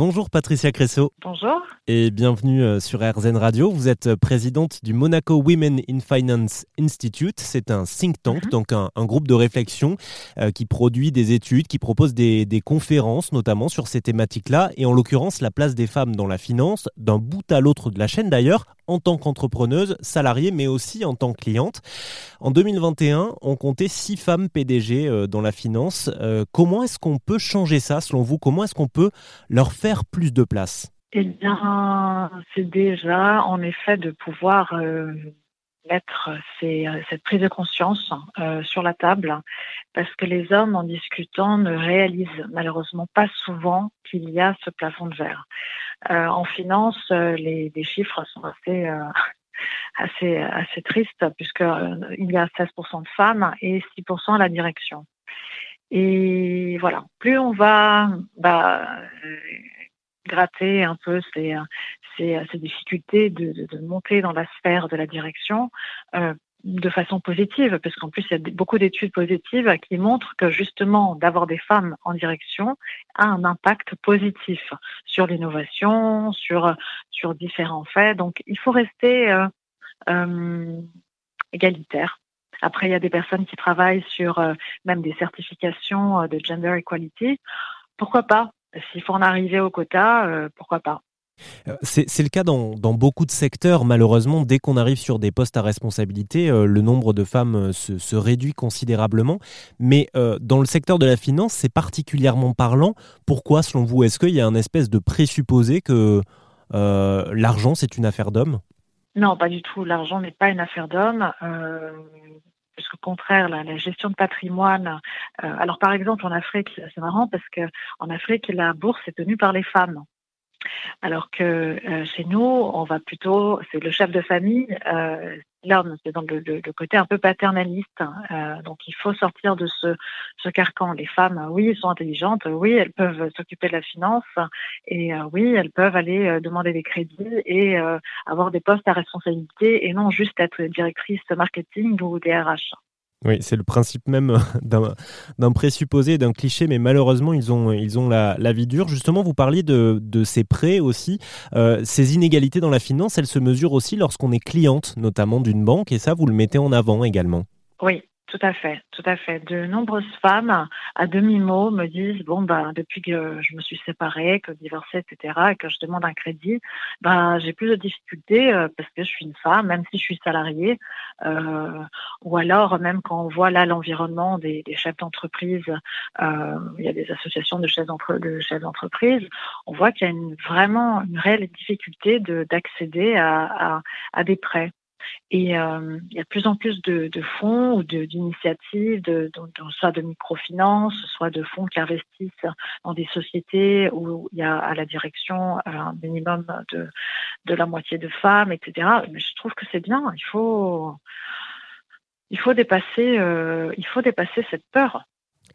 Bonjour Patricia Cressot. Bonjour. Et bienvenue euh, sur RZN Radio. Vous êtes euh, présidente du Monaco Women in Finance Institute. C'est un think tank, mhm. donc un, groupe de réflexion euh, qui produit des études, qui propose des, conférences notamment sur ces thématiques-là, et en l'occurrence la place des femmes dans la finance, d'un bout à l'autre de la chaîne d'ailleurs, en tant qu'entrepreneuse, salariée, mais aussi en tant que cliente. En 2021, on comptait six femmes PDG dans la finance. comment est-ce qu'on peut changer ça selon vous? Comment est-ce qu'on peut leur faire plus de place? Eh bien, c'est déjà en effet de pouvoir euh, mettre cette prise de conscience euh, sur la table, parce que les hommes, en discutant, ne réalisent malheureusement pas souvent qu'il y a ce plafond de verre. Euh, en finance, les, chiffres sont assez assez, assez triste puisqu'il y a 16% de femmes et 6% à la direction. Et voilà, plus on va bah, gratter un peu ces, ces, ces difficultés de, monter dans la sphère de la direction, euh, de façon positive, parce qu'en plus, il y a beaucoup d'études positives qui montrent que justement, d'avoir des femmes en direction a un impact positif sur l'innovation, sur, sur différents faits. Donc, il faut rester euh, euh, égalitaire après, il y a des personnes qui travaillent sur euh, même des certifications euh, de gender equality. Pourquoi pas? S'il faut en arriver au quota, euh, pourquoi pas c'est le cas dans, beaucoup de secteurs. Malheureusement, dès qu'on arrive sur des postes à responsabilité, le nombre de femmes se, réduit considérablement. Mais dans le secteur de la finance, c'est particulièrement parlant. Pourquoi, selon vous Est-ce qu'il y a un espèce de présupposé que l'argent, c'est une affaire d'homme Non, pas du tout. L'argent n'est pas une affaire d'homme au contraire, la, gestion de patrimoine. Euh, alors par exemple en Afrique, c'est marrant parce que en Afrique, la bourse est tenue par les femmes. Alors que euh, chez nous, on va plutôt, c'est le chef de famille, euh, là, c'est dans le, côté un peu paternaliste. Hein. Euh, donc, il faut sortir de ce, carcan. Les femmes, oui, elles sont intelligentes, oui, elles peuvent s'occuper de la finance, et oui, elles peuvent aller demander des crédits et avoir des postes à responsabilité, et non juste être directrice marketing ou DRH. Oui, c'est le principe même d'un présupposé, d'un cliché, mais malheureusement, ils ont, la, vie dure. Justement, vous parliez de, ces prêts aussi. Euh, ces inégalités dans la finance, elles se mesurent aussi lorsqu'on est cliente, notamment d'une banque, et ça, vous le mettez en avant également. Oui, tout à fait, tout à fait. De nombreuses femmes, à demi-mot, me disent bon ben depuis que je me suis séparée, que divorcée, etc., et que je demande un crédit, ben j'ai plus de difficultés euh, parce que je suis une femme, même si je suis salariée, euh, ou alors même quand on voit là l'environnement des, chefs d'entreprise, euh, il y a des associations de chefs d'entreprise, on voit qu'il y a une, vraiment une réelle difficulté d'accéder à, à des prêts. Et euh, il y a de plus en plus de, fonds ou d'initiatives, soit de microfinance, soit de fonds qui investissent dans des sociétés où il y a à la direction un minimum de, de la moitié de femmes, etc. Mais je trouve que c'est bien. Il faut, il faut dépasser, euh, il faut dépasser cette peur.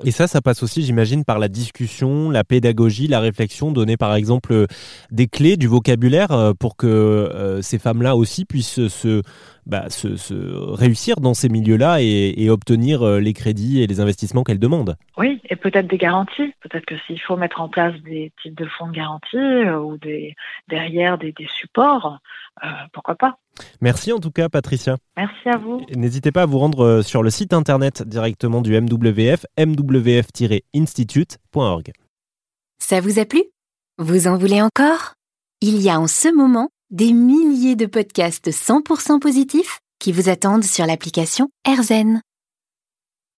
Et ça, ça passe aussi, j'imagine, par la discussion, la pédagogie, la réflexion, donner par exemple euh, des clés, du vocabulaire euh, pour que euh, ces femmes-là aussi puissent se, bah, se, se, réussir dans ces milieux-là et, et, obtenir les crédits et les investissements qu'elles demandent. Oui, et peut-être des garanties. Peut-être que s'il faut mettre en place des types de fonds de garantie ou des, derrière des, des supports, pourquoi pas Merci en tout cas, Patricia. Merci à vous. N'hésitez pas à vous rendre euh, sur le site internet directement du MWF, mwf-institute.org. Ça vous a plu? Vous en voulez encore? Il y a en ce moment des milliers de podcasts 100% positifs qui vous attendent sur l'application AirZen.